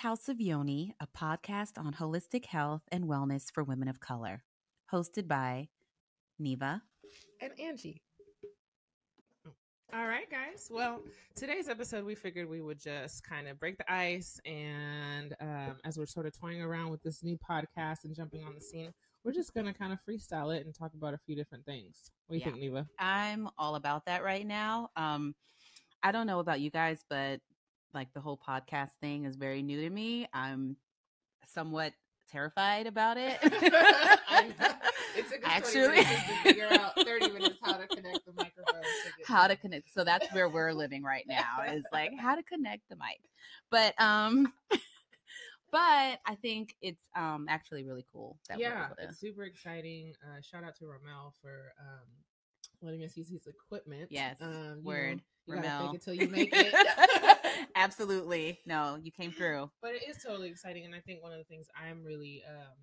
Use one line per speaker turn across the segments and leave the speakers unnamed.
House of Yoni, a podcast on holistic health and wellness for women of color, hosted by Neva
and Angie. All right, guys. Well, today's episode, we figured we would just kind of break the ice. And um, as we're sort of toying around with this new podcast and jumping on the scene, we're just going to kind of freestyle it and talk about a few different things. What do you
Yeah.
think, Neva?
I'm all about that right now. Um, I don't know about you guys, but like the whole podcast thing is very new to me. I'm somewhat terrified about it.
It's a good
Actually,
to figure out 30 minutes how to connect the microphone.
how to connect. So that's where we're living right now is like how to connect the mic. But um, but I think it's um actually really cool that we're
yeah,
to.
it's super exciting. Uh, shout out to Ramel for um, letting us use his equipment.
Yes,
um,
word.
Know, you gotta fake it till you make it.
Absolutely. No, you came through.
but it is totally exciting, and I think one of the things I'm really um,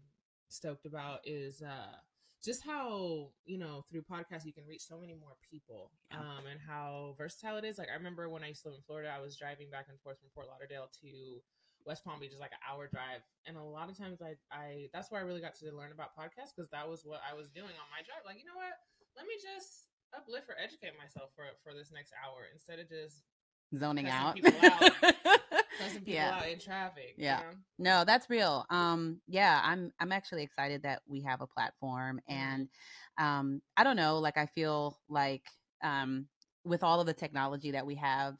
stoked about is uh, just how you know through podcasts you can reach so many more people, um, and how versatile it is. Like I remember when I used to live in Florida, I was driving back and forth from Fort Lauderdale to West Palm Beach is like an hour drive, and a lot of times I, I that's where I really got to learn about podcasts because that was what I was doing on my drive. Like, you know what? Let me just uplift or educate myself for for this next hour instead of just
Zoning out.
people out. people
yeah.
out in traffic. you
Yeah.
know?
No, that's real. Um, yeah, I'm I'm actually excited that we have a platform
Mhm.
and um I don't know, like I feel like um with all of the technology that we have,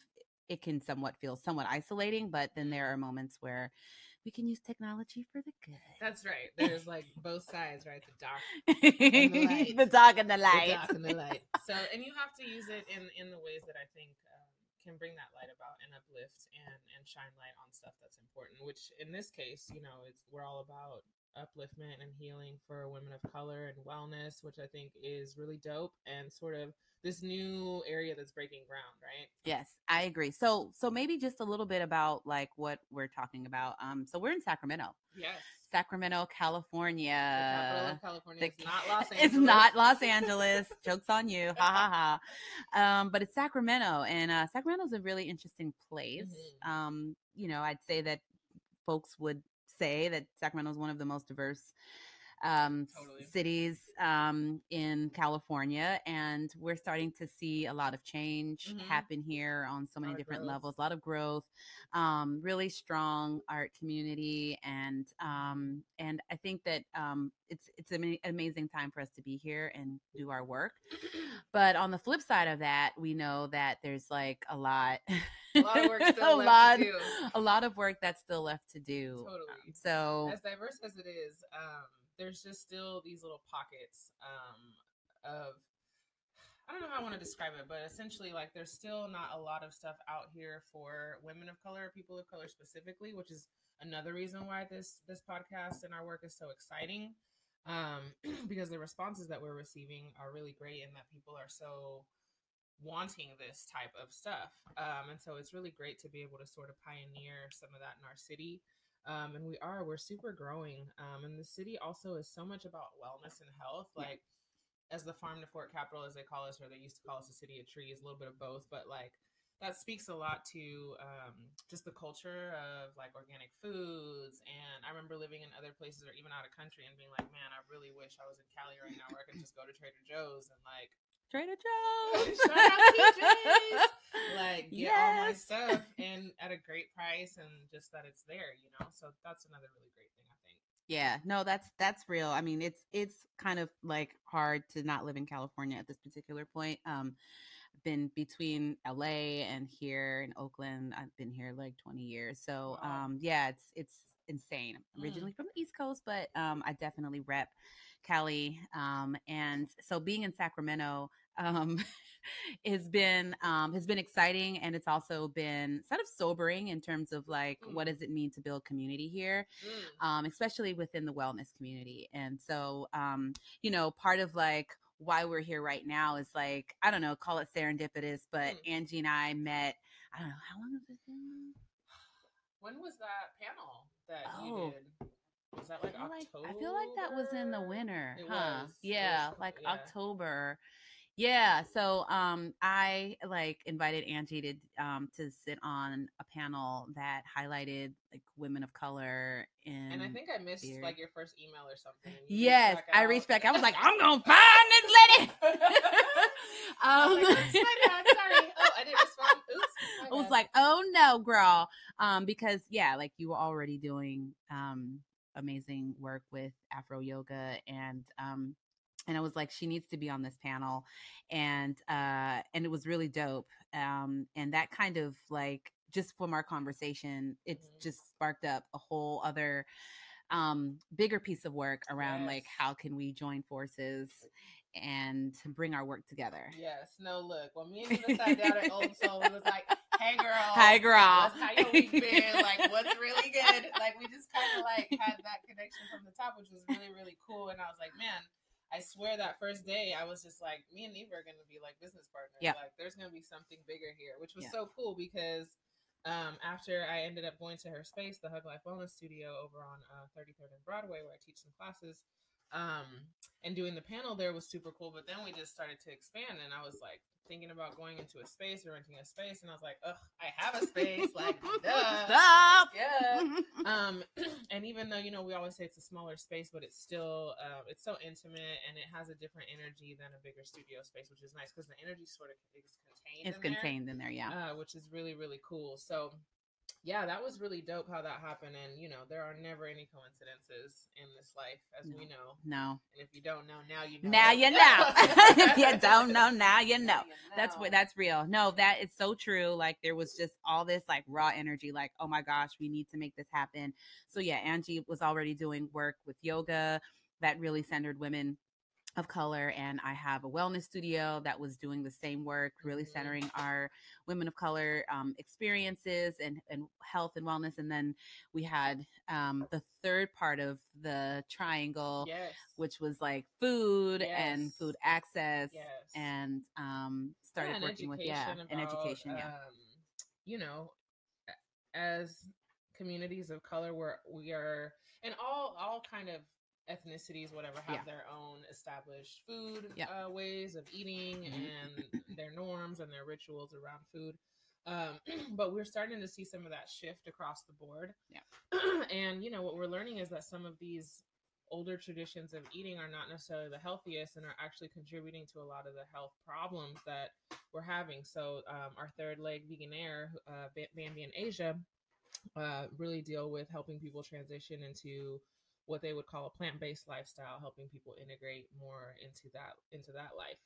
it can somewhat feel somewhat isolating, but then there are moments where we can use technology for the good.
That's right. There's like both sides, right? The dark, light.
the dog and the light, the
dark and the light. So, and you have to use it in in the ways that I think um, can bring that light about and uplift and and shine light on stuff that's important. Which in this case, you know, it's we're all about upliftment and healing for women of color and wellness, which I think is really dope and sort of this new area that's breaking ground, right?
Yes, I agree. So so maybe just a little bit about like what we're talking about. Um so we're in Sacramento.
Yes.
Sacramento, California.
California
the
is not Los Angeles.
It's not Los Angeles. Jokes on you. Ha ha ha. Um, but it's Sacramento, and uh, Sacramento's a really interesting place.
Mhm.
Um, you know, I'd say that folks would say that Sacramento is one of the most diverse um,
Totally.
cities um, in California, and we're starting to see a lot of change
Mhm.
happen here on so many different
growth.
levels. A lot of growth, um, really strong art community, and um, and I think that um, it's it's an amazing time for us to be here and do our work. But on the flip side of that, we know that there's like a lot,
A lot of work still
a
left
lot,
to do.
a lot of work that's still left to do. Um,
Totally.
so
as diverse as it is, um, there's just still these little pockets um, of I don't know how I want to describe it, but essentially, like, there's still not a lot of stuff out here for women of color, people of color specifically, which is another reason why this this podcast and our work is so exciting. Um, because the responses that we're receiving are really great, and that people are so wanting this type of stuff. Um, and so it's really great to be able to sort of pioneer some of that in our city. Um, and we are, we're super growing. Um, and the city also is so much about wellness and health. Like, as the farm to fork capital, as they call us, or they used to call us the city of trees, a little bit of both, but like that speaks a lot to um, just the culture of like organic foods. And I remember living in other places or even out of country and being like, man, I really wish I was in Cali right now where I could just go to Trader Joe's and like
Trader Joe's.
Shout out TJ's. like get all my stuff and at a great price and just that it's there, you know. So that's another really great thing I think.
Yeah, no, that's that's real. I mean, it's it's kind of like hard to not live in California at this particular point. Um, I've been between LA and here in Oakland. I've been here like 20 years. So,
Wow.
um, yeah, it's it's insane. I'm
Mm.
originally from the East Coast, but um, I definitely rep Cali. Um, and so being in Sacramento um, has been um, has been exciting, and it's also been sort of sobering in terms of like what
Mm.
does it mean to build community here um, especially within the wellness community. And so, um, you know, part of like why we're here right now is like, I don't know, call it serendipitous, but
Mm.
Angie and I met, I don't know, how long has it been?
When was that panel that
Oh.
you did? Was that like
I feel like, I feel like that was in the winter,
It
huh?
was.
Yeah,
was-
like
yeah.
October. Yeah, so um I like invited Angie to um to sit on a panel that highlighted like women of color in
And I think I missed like your first email or something. you
Yes, I reached back. I was like, I'm gonna find this lady. Um,
like, "Oops, my bad, sorry. Oh, I didn't respond. Oops.
I was like, oh no, girl. Um, because yeah, like you were already doing um amazing work with Afro yoga and um and I was like, she needs to be on this panel. And uh and it was really dope. Um and that kind of like just from our conversation, it's
Mhm.
just sparked up a whole other um bigger piece of work around like how can we join forces and bring our work together.
Yes. No, look. When me and you sat down at Old Soul, it was like, hey, girl.
hey girl.
How your week been? Like, what's really good? Like, we just kind of like had that connection from the top, which was really, really cool. And I was like, man, I swear that first day, I was just like, me and Neva are going to be like business partners.
Yeah.
Like, there's going to be something bigger here, which was
Yeah.
so cool because um, after I ended up going to her space, the Hug Life Wellness Studio over on uh, 33rd and Broadway, where I teach some classes, um, and doing the panel there was super cool. But then we just started to expand, and I was like thinking about going into a space or renting a space, and I was like, ugh, I have a space, like, duh.
Stop.
Yeah. Um, and even though you know we always say it's a smaller space, but it's still uh, it's so intimate and it has a different energy than a bigger studio space, which is nice because the energy sort of is contained.
it's
in there
contained in there, yeah.
uh, which is really really cool. So yeah, that was really dope how that happened. And you know, there are never any coincidences in this life, as
No.
we know.
No.
And if you don't know, now you know.
Now you know. if you don't know, now you know. That's what that's real. No, that is so true. Like there was just all this like raw energy, like, oh my gosh, we need to make this happen. So yeah, Angie was already doing work with yoga that really centered women of color and I have a wellness studio that was doing the same work, really
Mhm.
centering our women of color um, experiences and, and health and wellness. And then we had um, the third part of the triangle,
Yes.
which was like food and food access
Yes.
and um started
Yeah,
working with yeah
education
and education yeah
um, you know as communities of color where we are and all all kind of ethnicities whatever have
Yeah.
their own established food
Yeah.
uh, ways of eating
Mhm.
and their norms and their rituals around food um, but we're starting to see some of that shift across the board
Yeah.
and you know what we're learning is that some of these older traditions of eating are not necessarily the healthiest and are actually contributing to a lot of the health problems that we're having. So, um, our third leg, Vegan Air, uh, Bambi in Asia, uh, really deal with helping people transition into what they would call a plant-based lifestyle, helping people integrate more into that into that life.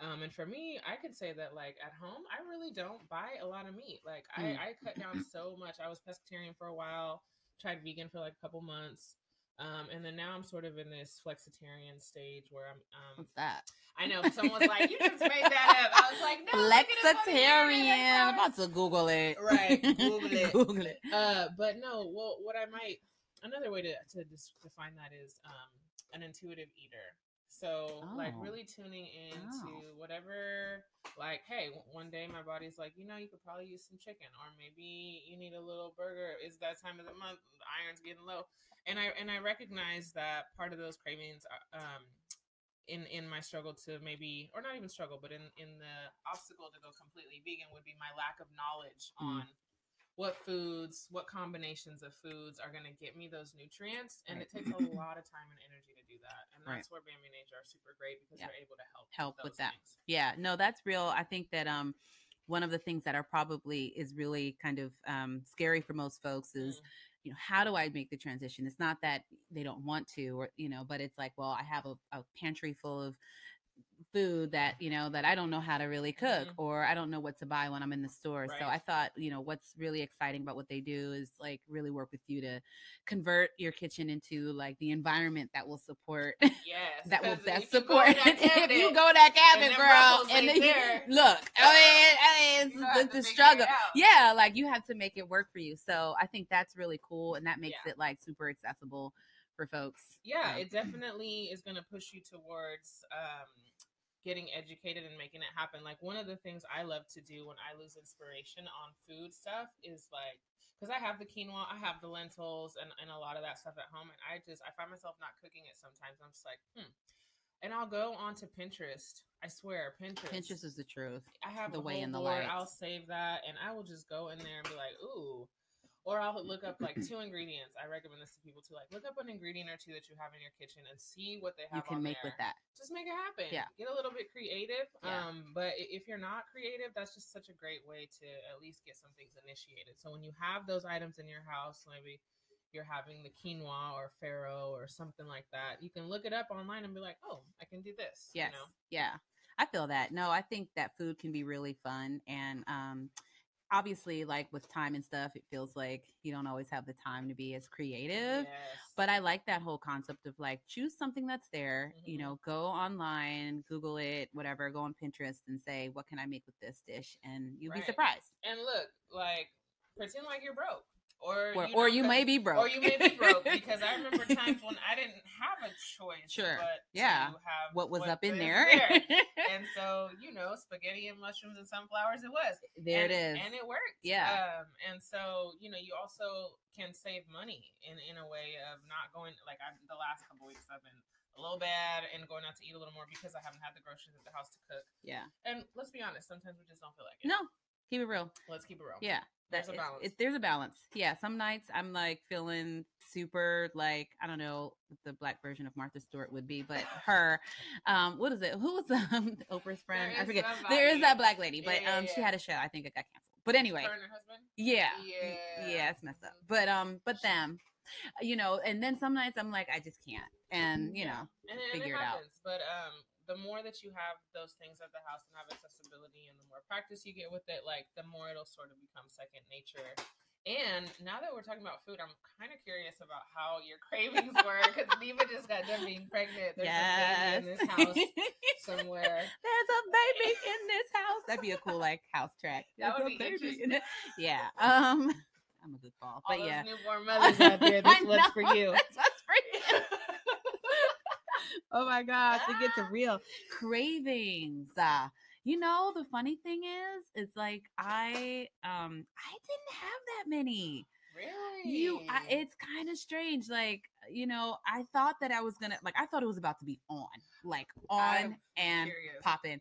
Um, and for me, I could say that like at home, I really don't buy a lot of meat. Like
Mm.
I, I cut down so much. I was pescatarian for a while, tried vegan for like a couple months. Um, and then now I'm sort of in this flexitarian stage where I'm. Um,
what's that
I know someone was like, "You just made that up." I was like, "No, look at it on the internet,
flexitarian i'm about to google it
Right, Google it.
google it
uh, but no, well, what I might another way to to dis- define that is um, an intuitive eater. So like
Oh.
really tuning into
Oh.
whatever. Like, hey, one day my body's like, you know, you could probably use some chicken, or maybe you need a little burger. It's that time of the month, the iron's getting low, and I and I recognize that part of those cravings are, um, in in my struggle to maybe or not even struggle but in in the obstacle to go completely vegan would be my lack of knowledge
Mm.
on what foods what combinations of foods are going to get me those nutrients and it takes a lot of time and energy to do that and
Right.
that's where bambi and Age are super great because
Yeah.
they're able to help
Help with
those
that.
things.
yeah no that's real i think that um one of the things that are probably is really kind of um scary for most folks is
Mm.
you know how do i make the transition it's not that they don't want to or you know but it's like well i have a, a pantry full of food that you know that i don't know how to really cook
Mhm.
or i don't know what to buy when i'm in the store. So i thought you know what's really exciting about what they do is like really work with you to convert your kitchen into like the environment that will support
yes
that will best support
in that
if you
cabinet
go that cabinet girl and then you- look i mean, I mean it's the, the struggle. yeah like you have to make it work for you. So i think that's really cool and that makes
Yeah.
it like super accessible for folks
yeah
Um,
it definitely is going to push you towards um, getting educated and making it happen like one of the things i love to do when i lose inspiration on food stuff is like because i have the quinoa i have the lentils and, and a lot of that stuff at home and i just i find myself not cooking it sometimes i'm just like hmm and I'll go onto Pinterest. I swear, Pinterest.
Pinterest is the truth.
I have
the way in the lights.
I'll save that, and I will just go in there and be like, ooh. Or I'll look up like two ingredients. I recommend this to people too. Like, look up an ingredient or two that you have in your kitchen and see what they have.
You
can
make
there.
with that.
Just make it happen.
Yeah.
Get a little bit creative.
Yeah.
Um, but if you're not creative, that's just such a great way to at least get some things initiated. So when you have those items in your house, maybe you're having the quinoa or farro or something like that, you can look it up online and be like, oh, I can do this.
Yes.
You know?
Yeah. I feel that. No, I think that food can be really fun and um obviously like with time and stuff it feels like you don't always have the time to be as creative.
Yes.
But I like that whole concept of like choose something that's there, you
Mhm.
know, go online, Google it, whatever, go on Pinterest and say, what can I make with this dish? And you'll be surprised.
and look, like pretend like you're broke, or
Or,
you
or
know,
you
'cause-
may be broke.
or you may be broke because I remember times when I didn't have a choice.
Sure.
But
Yeah.
To have
what was up in
was
there.
and so you know, spaghetti and mushrooms and sunflowers. It was
there
and,
it is.
and it worked.
Yeah.
Um, and so you know, you also can save money in in a way of not going like I, the last couple weeks I've been a little bad and going out to eat a little more because I haven't had the groceries at the house to cook.
yeah.
And let's be honest, sometimes we just don't feel like it.
No, keep it real.
Let's keep it real.
Yeah.
There's
that
a
it's-
balance.
It, there's a balance. Yeah. Some nights I'm like feeling super like I don't know what the black version of Martha Stewart would be, but her, um, what is it? Who was um, Oprah's friend? I forget. There is that black lady, but
Yeah, yeah,
um, she had a show. I think it got canceled. But anyway,
Her and her husband.
yeah,
Yeah.
yeah, it's messed up. But um, but them, you know, and then some nights I'm like I just can't, and you
Yeah.
know,
and, and
figure
it
it out.
happens. But um, the more that you have those things at the house and have accessibility, and the more practice you get with it, like the more it'll sort of become second nature. And now that we're talking about food, I'm kind of curious about how your cravings were because Neva just got done being pregnant. There's a baby in this house somewhere.
There's a baby in this house. That'd be a cool like house track.
That would be interesting.
in. Yeah. Um, I'm a goofball,
All
but yeah.
newborn mothers out there, this one's for you.
This one's for you. Oh my gosh, it gets real. Cravings. Uh, you know, the funny thing is, it's like I um I didn't have that many.
really?
You I, it's kind of strange. Like, you know, I thought that I was gonna like I thought it was about to be on. Like on
I'm
and popping.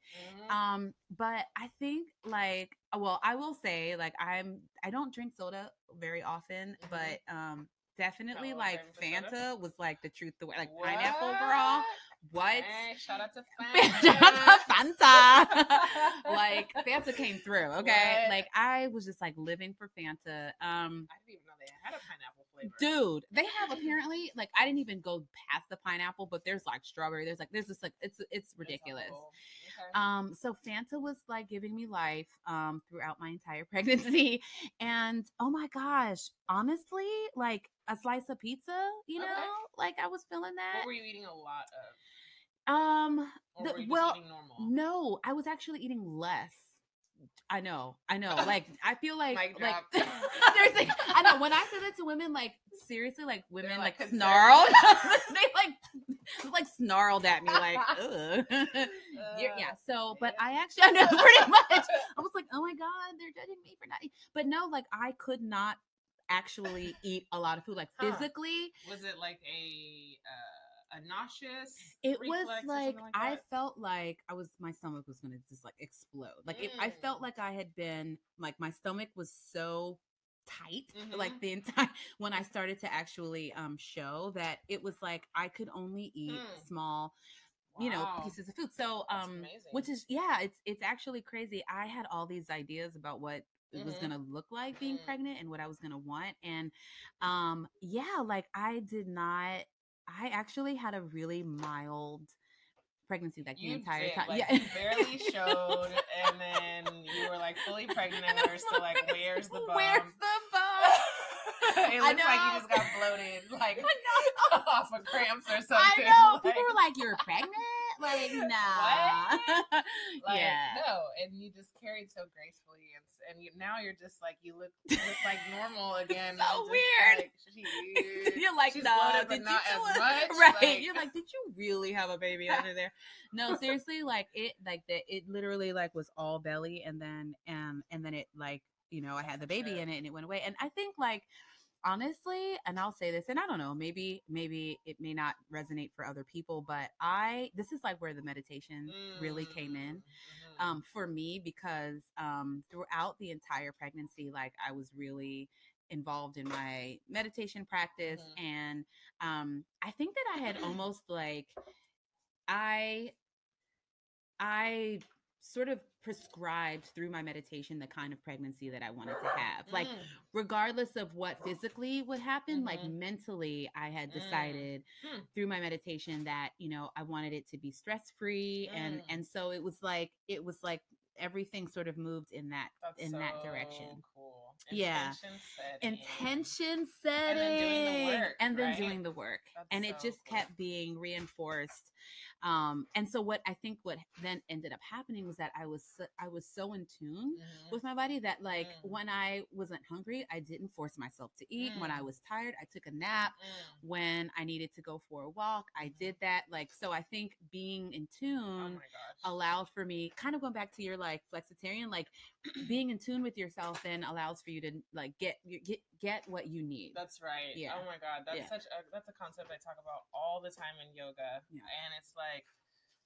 Mhm.
Um, but I think like well, I will say like I'm I don't drink soda very often,
Mhm.
but um definitely
a little
like
for soda?
Fanta was like the truth the way like pineapple girl. What?
Hey, shout out to
Shout out to
Fanta.
Fanta. like Fanta came through, okay?
What?
Like I was just like living for Fanta. Um
I didn't even know they had a pineapple flavor.
dude, they have apparently like I didn't even go past the pineapple, but there's like strawberry, there's like there's just like it's it's
It's
ridiculous.
whole- okay.
Um, so Fanta was like giving me life um throughout my entire pregnancy. And oh my gosh, honestly, like a slice of pizza, you
Okay.
know, like I was feeling that.
what were you eating a lot of?
Um
Or
The-
were you just
well,
normal?
no, I was actually eating less. I know, I know. Like I feel like
Mic
like seriously, I know when I say that to women, like seriously, like women
like,
like, snarled. they like like snarled at me like, ugh. Yeah. So, but
yeah.
I actually I know pretty much. I was like, oh my god, they're judging me for not. eat-" But no, like I could not actually eat a lot of food. Like
Huh.
physically,
Was it like a uh, a nauseous?
it was like,
like
I felt like I was my stomach was gonna just like explode. Like it, I felt
Mm.
like I had been like my stomach was so tight like
Mhm.
the entire when I started to actually um show that it was like I could only eat
Mm.
small you know pieces of food so um which is yeah it's it's actually crazy i had all these ideas about what it was
Mhm.
gonna look like being
Mhm.
pregnant and what i was gonna want and um yeah like i did not i actually had a really mild pregnancy like
you
the entire
did,
time
Like,
yeah
you barely showed, and then you were like fully pregnant, and we were still like, "Where's the bum?"
where's the bum
it
I
looks like you just got bloated, like off of cramps or something.
I know.
Like,
People were like, "You're pregnant?" Like, nah.
like,
yeah.
no, and you just carried so gracefully, and and you, now you're just like you look just like normal again.
So weird.
Like.
You're like, no,
bloated, but
did
not
you
as
do it?"
much,
Right.
like-
You're like, did you really have a baby under there? No, seriously, like it, like that, it literally like was all belly, and then, um, and then it like, you know, I had the baby
Sure.
in it, and it went away. And I think like, honestly, and I'll say this, and I don't know, maybe maybe it may not resonate for other people, but I this is like where the meditation really came in.
Mm, mhm.
Um, for me, because um, throughout the entire pregnancy, like I was really involved in my meditation practice,
Mhm.
and um, I think that I had almost like I I sort of prescribed through my meditation the kind of pregnancy that I wanted to have. Like
Mm,
regardless of what physically would happen, like
Mhm.
mentally, I had
Mm.
decided
Hmm.
through my meditation that, you know, I wanted it to be stress free. And
Mm.
and so it was like it was like everything sort of moved in that
that's
in that direction.
Cool.
Yeah.
Intention set in.
Intention
then
setting
doing the work,
and then
right?
doing the work. And it
so
just
cool.
kept being reinforced. Um, and so what I think what then ended up happening was that I was so, I was so in tune
Mhm.
with my body that like
Mm.
when I wasn't hungry, I didn't force myself to eat. When I
Mm.
was tired, I took a nap.
Mm.
When I needed to go for a walk, I
Mhm.
did that. Like so I think being in
Oh
tune
gosh.
allowed for me kind of going back to your like flexitarian like being in tune with yourself then allows for you to like get get get what you need.
That's right.
Yeah.
Oh my god, that's
Yeah.
such a that's a concept I talk about all the time in yoga.
Yeah.
And it's like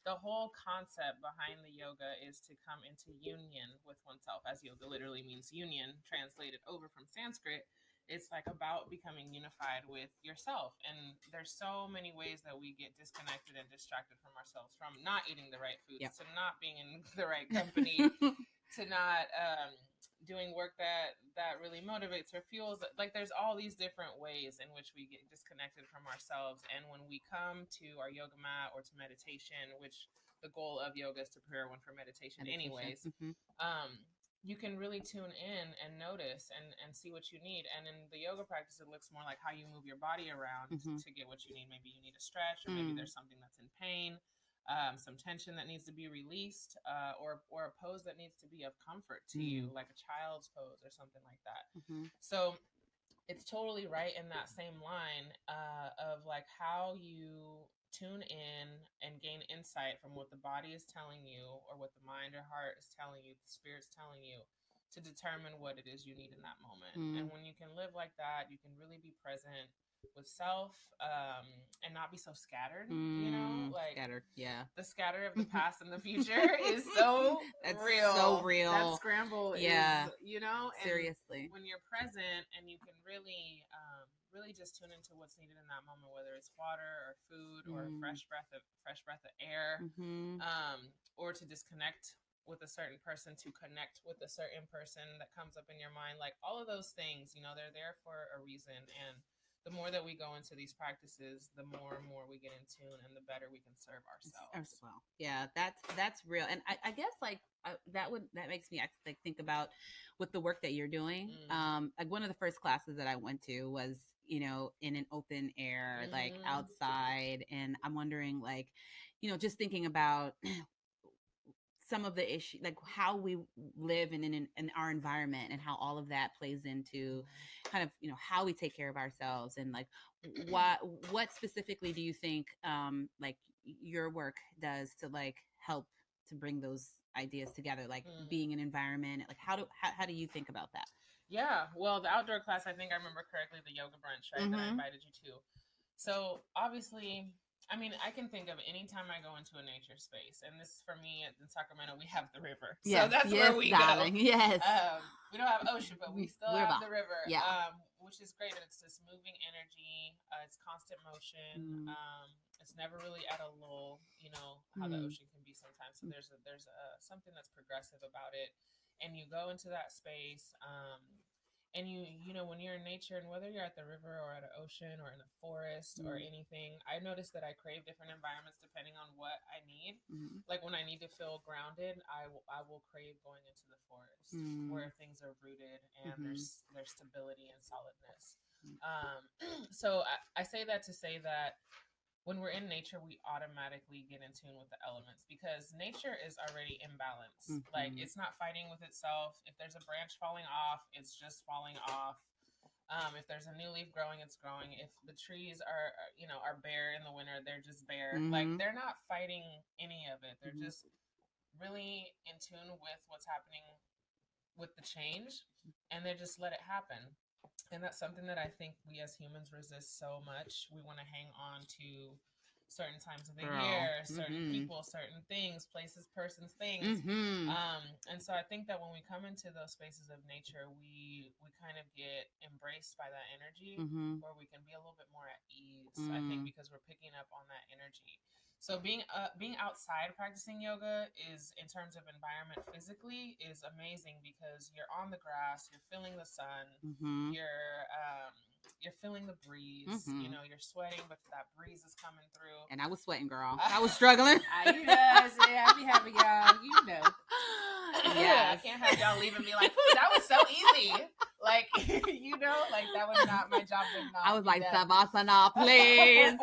the whole concept behind the yoga is to come into union with oneself as yoga literally means union translated over from Sanskrit. It's like about becoming unified with yourself. And there's so many ways that we get disconnected and distracted from ourselves from not eating the right foods
Yep.
to not being in the right company to not um, doing work that that really motivates or fuels like there's all these different ways in which we get disconnected from ourselves and when we come to our yoga mat or to meditation which the goal of yoga is to prepare one for meditation, anyways
Mhm.
um, you can really tune in and notice and, and see what you need. And in the yoga practice, it looks more like how you move your body around
Mhm.
to get what you need. Maybe you need a stretch, or maybe
Mm.
there's something that's in pain, um, some tension that needs to be released, uh, or or a pose that needs to be of comfort to you,
Mm.
like a child's pose or something like that.
Mhm.
So it's totally right in that same line uh, of like how you tune in and gain insight from what the body is telling you or what the mind or heart is telling you, the spirit's telling you to determine what it is you need in that moment.
Mm.
And when you can live like that, you can really be present with self um, and not be so scattered, you know,
Mm,
like
scattered. Yeah.
the scatter of the past and the future is so
That's
real.
so real.
That scramble
Yeah.
is, you know, and
Seriously.
when you're present and you can really um, really just tune into what's needed in that moment whether it's water or food or a
Mm.
fresh breath of fresh breath of air
hmm
um, or to disconnect with a certain person to connect with a certain person that comes up in your mind like all of those things you know they're there for a reason and the more that we go into these practices the more and more we get in tune and the better we can serve ourselves.
as well. Yeah, that's that's real, and I, I guess like uh, that would that makes me like think about with the work that you're doing.
Mm.
Um, like one of the first classes that I went to was you know in an open air, like
Mhm.
outside, and I'm wondering like, you know, just thinking about. Some of the issue like how we live in, in in our environment and how all of that plays into kind of you know how we take care of ourselves and like what what specifically do you think um like your work does to like help to bring those ideas together like
Mm.
being an environment like how do how, how do you think about that
Yeah, well, the outdoor class, I think I remember correctly, the yoga brunch, right? That I
Mhm.
invited you to. So obviously, I mean, I can think of any time I go into a nature space, and this for me in Sacramento, we have the river, so that's where we
darling.
go.
yes
Um, we don't have ocean, but we still
River.
have the river,
Yeah.
um, which is great. It's this moving energy. Uh, it's constant motion.
Mm.
Um, it's never really at a lull. You know how the
Mm.
ocean can be sometimes. So there's a, there's a, something that's progressive about it, and you go into that space. Um, and you you know when you're in nature and whether you're at the river or at an ocean or in a forest or
Mm.
anything i notice that i crave different environments depending on what i need
Mhm.
like when I need to feel grounded, I will I will crave going into the forest
Mm.
where things are rooted and
Mhm.
there's there's stability and solidness.
Mm.
Um, so I, I say that to say that when we're in nature, we automatically get in tune with the elements because nature is already in balance. Like
Mhm.
it's not fighting with itself. If there's a branch falling off, it's just falling off. Um, if there's a new leaf growing, it's growing. If the trees are, are, you know, are bare in the winter, they're just bare. Like
Mhm.
they're not fighting any of it. They're
Mhm.
just really in tune with what's happening with the change, and they just let it happen. And that's something that I think we as humans resist so much. We want to hang on to certain times of the
Girl.
year, certain
Mhm.
people, certain things, places, persons, things.
Mm-hmm.
Um, and so I think that when we come into those spaces of nature, we we kind of get embraced by that energy,
mm-hmm.
where we can be a little bit more at ease. I think
Mm.
because we're picking up on that energy. So being uh, being outside practicing yoga is in terms of environment physically is amazing because you're on the grass, you're feeling the sun,
Mm-hmm.
you're um, you're feeling the breeze. You
Mhm.
know, you're sweating, but that breeze is coming through.
And I was sweating, girl. I was struggling.
I, you know, I be having y'all, you know.
Yeah,
I
can't have y'all leaving me like that was so easy. Like you know, like that was not my job. Not
I was like,
that.
Savasana, please.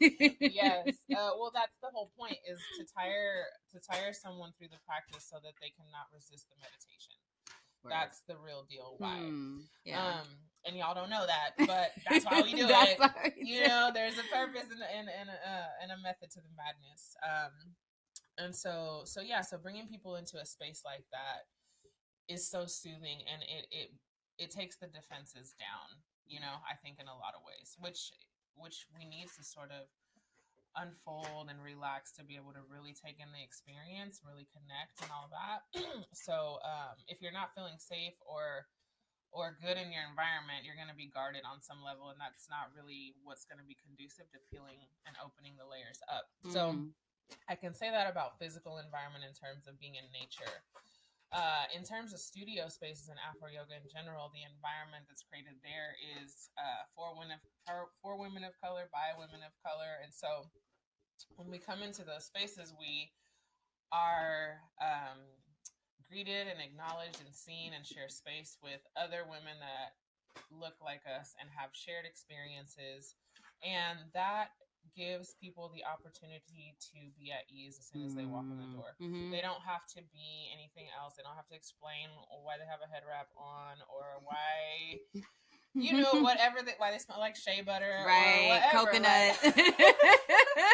yes. Uh, well, that's the whole point is to tire to tire someone through the practice so that they cannot resist the meditation. That's the real deal. Why?
Hmm, yeah.
Um, and y'all don't know that, but that's why we do it.
we
you
do
know, there's a purpose and and and uh, and a method to the madness. Um, and so so yeah, so bringing people into a space like that is so soothing, and it it it takes the defenses down. You know, I think in a lot of ways, which which we need to sort of unfold and relax to be able to really take in the experience, really connect and all that. so um, if you're not feeling safe or or good in your environment, you're going to be guarded on some level, and that's not really what's going to be conducive to peeling and opening the layers up. So
Mm.
I can say that about physical environment in terms of being in nature. Uh, in terms of studio spaces and Afro yoga in general, the environment that's created there is uh, for women of for women of color by women of color, and so when we come into those spaces, we are um, greeted and acknowledged and seen and share space with other women that look like us and have shared experiences, and that gives people the opportunity to be at ease as soon as they walk in the door.
Mhm.
They don't have to be anything else. They don't have to explain why they have a head wrap on or why you know whatever they, why they smell like shea butter
right,
or whatever.
coconut.
like,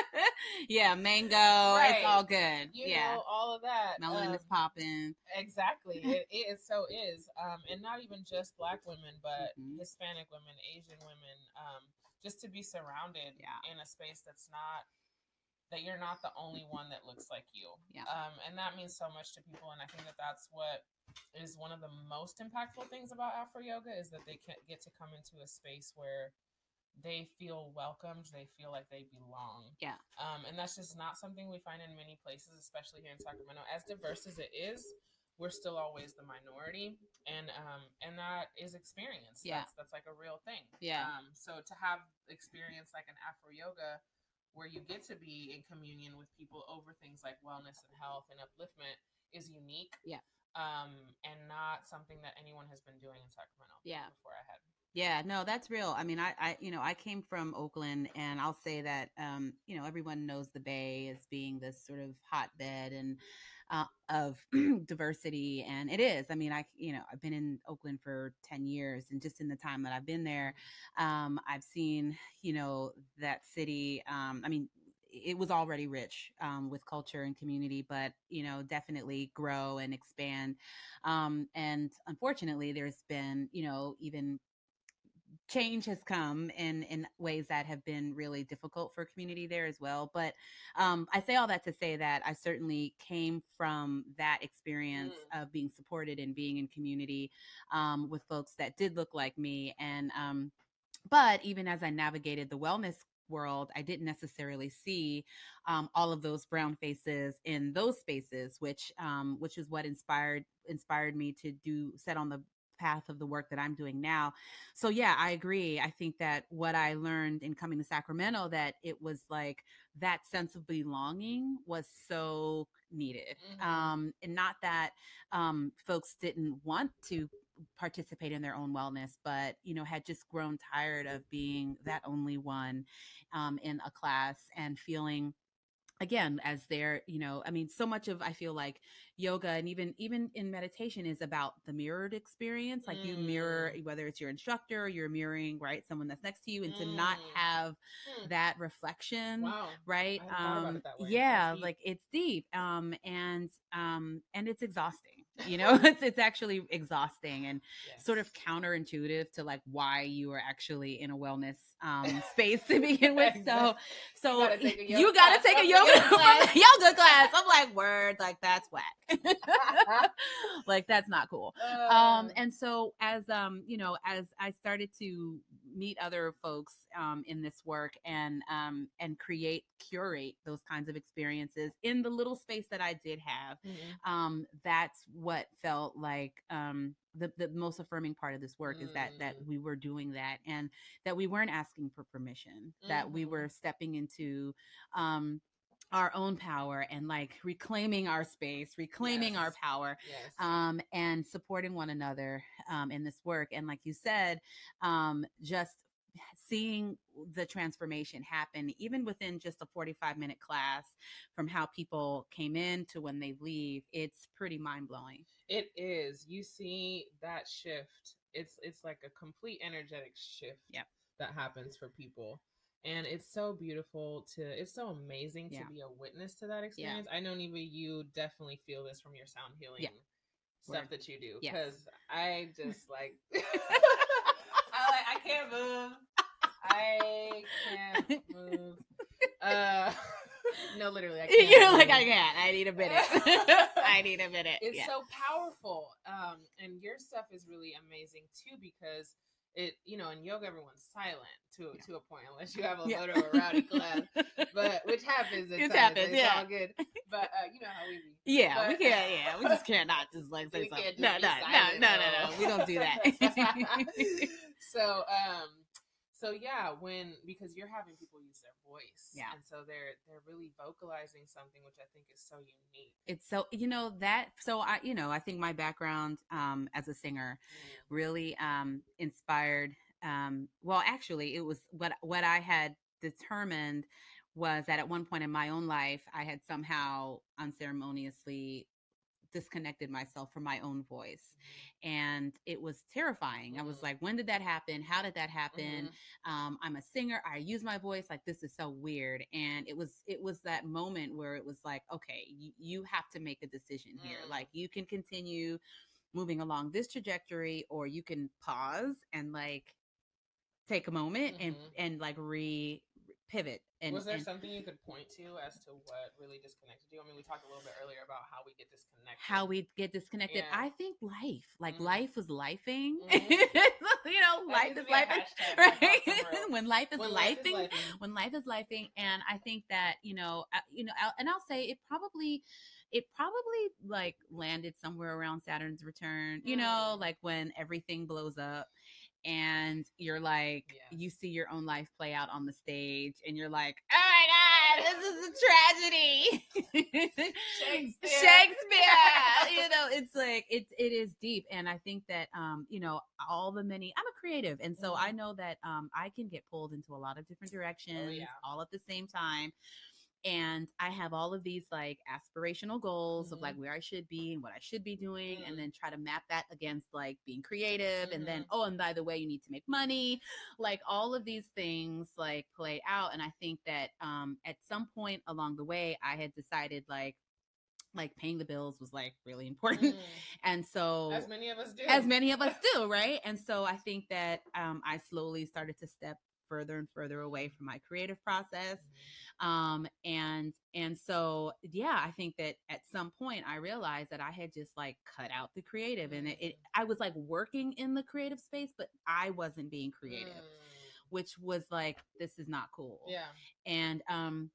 yeah, mango.
Right.
It's all good.
you
yeah,
know all of that.
melanin
Um,
is popping.
Exactly. it is so is. Um, and not even just black women, but
Mhm.
Hispanic women, Asian women, um, just to be surrounded
Yeah.
in a space that's not that you're not the only one that looks like you.
Yeah.
Um, and that means so much to people. And I think that that's what is one of the most impactful things about Afro yoga is that they can get to come into a space where they feel welcomed, they feel like they belong.
Yeah.
Um, and that's just not something we find in many places, especially here in Sacramento. As diverse as it is, we're still always the minority, and um, and that is experience.
Yeah.
That's, that's like a real thing.
Yeah.
Um, so to have experience like an Afro yoga, where you get to be in communion with people over things like wellness and health and upliftment, is unique.
Yeah.
Um, and not something that anyone has been doing in Sacramento.
Yeah.
Before I had.
Yeah, no, that's real. I mean, I, I, you know, I came from Oakland, and I'll say that, um, you know, everyone knows the Bay as being this sort of hotbed and uh, of diversity, and it is. I mean, I, you know, I've been in Oakland for ten years, and just in the time that I've been there, um, I've seen, you know, that city. Um, I mean, it was already rich um, with culture and community, but you know, definitely grow and expand. Um, and unfortunately, there's been, you know, even change has come in in ways that have been really difficult for community there as well but um i say all that to say that i certainly came from that experience of being supported and being in community um with folks that did look like me and um but even as i navigated the wellness world i didn't necessarily see um, all of those brown faces in those spaces which um, which is what inspired inspired me to do set on the path of the work that I'm doing now. So yeah, I agree. I think that what I learned in coming to Sacramento that it was like that sense of belonging was so needed.
Mhm.
Um and not that um folks didn't want to participate in their own wellness but you know had just grown tired of being that only one um in a class and feeling again as they're you know i mean so much of i feel like yoga and even even in meditation is about the mirrored experience like you mirror
Mm.
whether it's your instructor or you're mirroring right someone that's next to you and to not
Mm.
have
Hmm.
that reflection
Wow.
right um
it that way.
yeah like it's deep um and um and it's exhausting you know it's it's actually exhausting and
Yes.
sort of counterintuitive to like why you are actually in a wellness um space to begin with. So so
gotta take a
you
yoga class.
take a yoga
yoga class.
yoga class. I'm like word like that's whack. Like that's not cool. Um
Uh,
and so as um you know as i started to meet other folks um in this work and um and create curate those kinds of experiences in the little space that i did have
mhm.
um that's what felt like um the, the most affirming part of this work is that that
Mm.
we were doing that and that we weren't asking for permission that we
Mhm.
were stepping into um our own power and like reclaiming our space reclaiming our power
yes.
um, and supporting one another um, in this work. And like you said, um, just seeing the transformation happen, even within just a 45 minute class, from how people came in to when they leave, it's pretty mind blowing.
It is. You see that shift. It's it's like a complete energetic shift
Yep.
that happens for people. And it's so beautiful to it's so amazing
Yeah.
to be a witness to that experience. I know Neva, you definitely feel this from your sound healing stuff
Word.
that you do.
Yes.
Because I just like I like I can't move. I can't move. Uh no literally I can't
You're like. I can't. I need a minute. I need a minute.
it's
Yeah.
so powerful um and your stuff is really amazing too because it you know in yoga everyone's silent to to a point unless you have a
Yeah.
a rowdy class but which happens
It
times,
happens,
it's
yeah.
all good but uh you know how we be
Yeah, we can't. Yeah, we just can't not just like say something. No, no, no,
silent,
no, no, no. We don't do that.
so um so yeah when because you're having people use their voice
Yeah.
and so they're they're really vocalizing something which i think is so unique
it's so you know that. So I, you know, I think my background um, as a singer really um, inspired. Um, well, actually, it was what what I had determined was that at one point in my own life, I had somehow unceremoniously disconnected myself from my own voice and it was terrifying i was
Mhm.
like when did that happen how did that happen
Mhm.
um, i'm a singer i use my voice like this is so weird and it was it was that moment where it was like okay you, you have to make a decision here
Mm.
like you can continue moving along this trajectory or you can pause and like take a moment and
Mhm.
and like re pivot and,
was there
and
something you could point to as to what really disconnected you? I mean, we talked a little bit earlier about how we get disconnected.
how we get disconnected.
Yeah.
I think life, like
Mhm.
life was lifing.
Mhm.
you know,
That
life is
be
lifing, right?
like, for real.
when life is
When life is
lifing,
lifing.
when life is lifing, and I think that you know, uh, you know, I'll- and I'll say it probably. It probably like landed somewhere around Saturn's return, you know,
Mm.
like when everything blows up and you're like, you see your own life play out on the stage, and you're like, oh my God, this is a tragedy.
Shakespeare.
Shakespeare. you know, it's like it it is deep. And I think that um, you know, all the many I'm a creative. And so
Mhm.
I know that um I can get pulled into a lot of different directions
Oh, yeah.
all at the same time. And I have all of these like aspirational goals of like
Mhm.
where I should be and what I should be doing,
Mm.
and then try to map that against like being creative. And then,
Mhm.
oh, and by the way, you need to make money. Like all of these things like play out. And I think that um at some point along the way, I had decided like like paying the bills was like really important.
Mm.
And so
As many of us do.
as many of us do, right? And so I think that um, I slowly started to step further and further away from my creative process. Um, and and so yeah, I think that at some point I realized that I had just like cut out the creative, and it, it I was like working in the creative space, but I wasn't being creative,
Mm.
which was like this is not cool
Yeah.
and um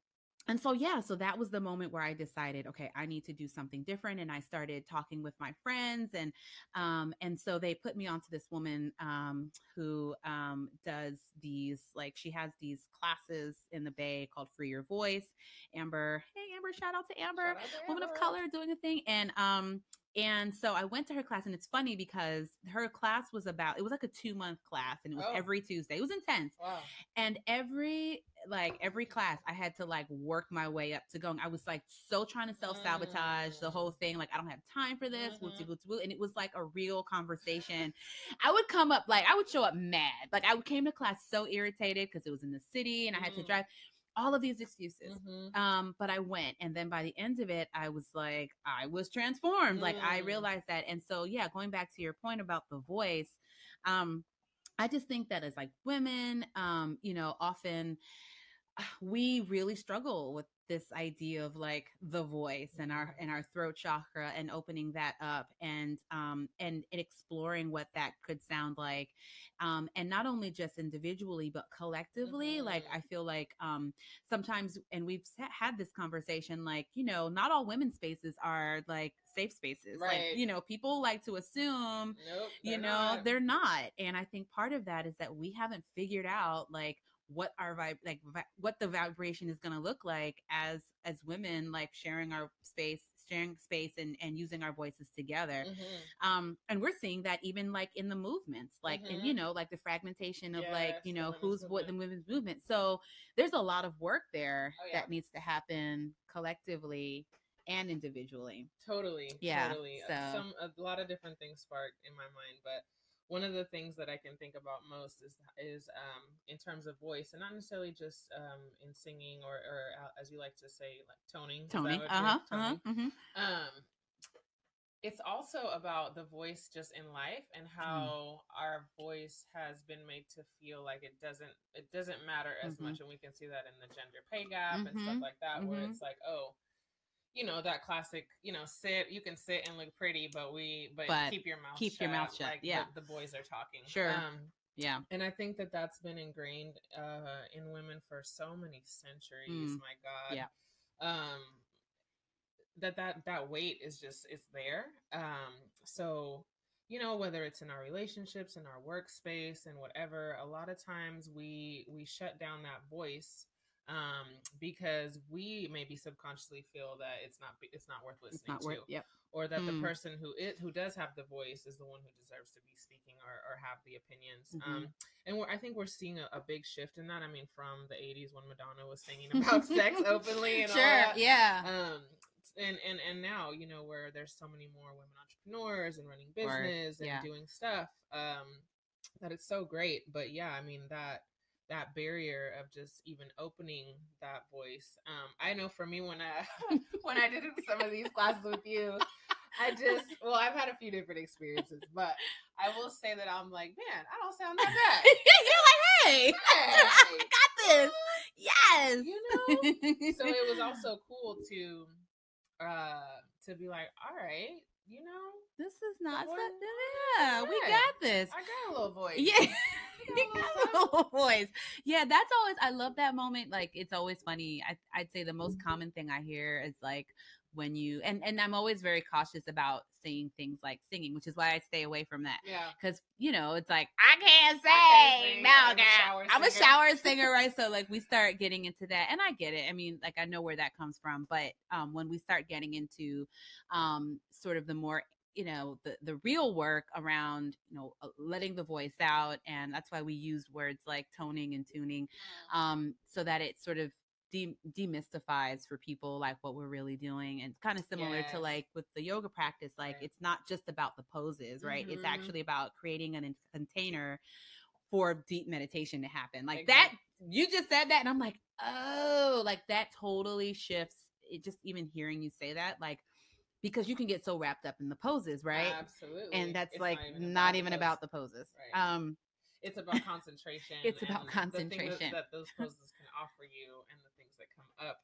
and so yeah so that was the moment where i decided okay i need to do something different and i started talking with my friends and um and so they put me onto this woman um who um does these like she has these classes in the bay called free your voice amber. Hey amber shout out to amber
out to
woman of color doing a thing and um and so i went to her class and it's funny because her class was about it was like a two month class and it was
Oh.
every tuesday it was intense
Wow.
and every like every class i had to like work my way up to going i was like so trying to self-sabotage the
Mm.
whole thing like i don't have time for this
Mhm.
woo and it was like a real conversation i would come up like i would show up mad like i came to class so irritated because it was in the city and i had to
Mm.
drive all of these excuses.
Mhm.
Um, but I went, and then by the end of it, I was like, I was transformed. Like I
Mm.
realized that, and so yeah, going back to your point about the voice, um, I just think that as like women, um, you know, often we really struggle with this idea of like the voice and our and our throat chakra and opening that up and um and, and exploring what that could sound like um and not only just individually but collectively like
Mhm.
i feel like um sometimes and we've had this conversation like you know not all women's spaces are like safe spaces
Right.
like you know people like to assume
Nope.
you know
not.
they're not and i think part of that is that we haven't figured out like what our vibe like vi- what the vibration is going to look like as as women like sharing our space sharing space and and using our voices together
Mhm.
um and we're seeing that even like in the movements like and you
Mhm.
know like the fragmentation of like you know who's what the women's movement so there's a lot of work there
Oh, yeah.
that needs to happen collectively and individually
Totally.
Yeah,
Totally. Uh,
so-
Some a lot of different things spark in my mind, but one of the things that I can think about most is is um, in terms of voice, and not necessarily just um, in singing or, or uh, as you like to say, like toning. Is that
tony uh-huh, uh-huh
toning?
mhm.
um it's also about the voice just in life and
Mm.
how our voice has been made to feel like it doesn't it doesn't matter as
Mhm.
much and we can see that in the gender pay gap and
Mhm.
stuff like that where
Mhm.
it's like oh you know that classic you know sit you can sit and look pretty but we but,
But
keep your mouth
keep
shut,
your mouth shut,
like
yeah.
the, the boys are talking
Sure.
um
yeah
and I think that that's been ingrained uh, in women for so many centuries.
Mm.
My God,
Yeah.
Um, that that that weight is just it's there. Um, so you know whether it's in our relationships, in our workspace, and whatever. A lot of times we we shut down that voice um because we maybe subconsciously feel that it's not it's not worth listening
not
to
worth yep
or that
Mm.
the person who it who does have the voice is the one who deserves to be speaking or, or have the opinions.
Mhm.
Um, and we're, I think we're seeing a, a big shift in that. I mean, from the '80s when Madonna was singing about sex openly and all
sure
that.
yeah
Um, and and and now you know where there's so many more women entrepreneurs and running
Or-
business and doing stuff. Um, that it's so great. But yeah, I mean that that barrier of just even opening that voice. Um, I know for me when I when I did some of these classes with you, I just well, I've had a few different experiences, but I will say that I'm like, man, I don't sound that bad.
you're like hey i got this yes
you know. So it was also cool to uh to be like, all right, you know,
this is not so, yeah we got this
I got a little voice.
yeah
You
You
got a little
got a
something.
little voice. Yeah, that's always I love that moment. Like it's always funny. I I'd say the most common thing I hear is like when you and and I'm always very cautious about saying things like singing, which is why I stay away from that.
Yeah.
Because you know it's like I can't sing.
I can't sing.
No,
I'm a
girl.
shower
I'm a
singer."
shower singer, right? So like we start getting into that, and I get it. I mean, like I know where that comes from, but um, when we start getting into um, sort of the more you know the the real work around you know uh, letting the voice out and that's why we used words like toning and tuning um so that it sort of de- demystifies for people like what we're really doing and kind of similar to like with the yoga practice like
Right.
it's not just about the poses right it's
Mhm.
actually about creating an in- container for deep meditation to happen like that you just said that and i'm like oh like that totally shifts it just even hearing you say that like because you can get so wrapped up in the poses right
Absolutely.
and that's
It's
like
even
not
the
even
pose.
about the poses
Right.
um
It's about concentration.
It's about
the thing that-
concentration.
that, those poses can offer you, and the things that come up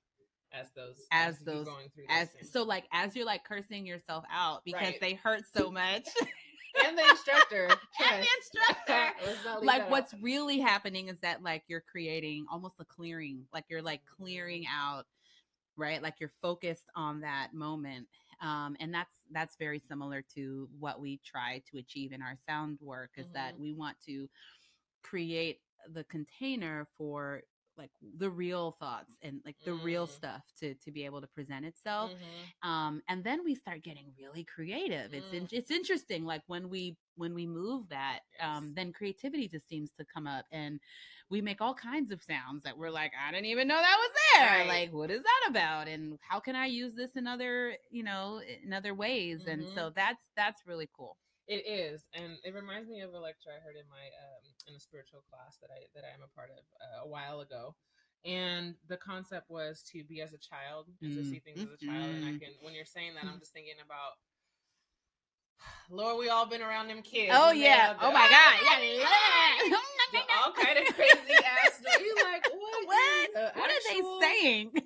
as those
As those-
going through
as
things.
so like as you're like cursing yourself out because
Right.
they hurt so much
and the instructor,
and the instructor
not
like what's really happening is that like you're creating almost a clearing like you're like clearing out right like you're focused on that moment um and that's that's very similar to what we try to achieve in our sound work is that
Mhm.
we want to create the container for like the real thoughts and like the real
Mm.
stuff to to be able to present itself
Mhm.
um and then we start getting really creative it's in,
Mm.
it's interesting like when we when we move that um then creativity just seems to come up and we make all kinds of sounds that we're like i didn't even know that was there
Right.
like what is that about and how can i use this in other you know in other ways and
Mhm.
so that's that's really cool
It is, and it reminds me of a lecture I heard in my um, in a spiritual class that I that I am a part of uh, a while ago, and the concept was to be as a child and to see things as a child. And I
mhm.
can, when you're saying that, I'm just thinking about. Lord, we all been around them kids.
Oh yeah.
have
Oh
the-
my god. Yeah.
the all kind of crazy ass. You like what?
What? What are they saying?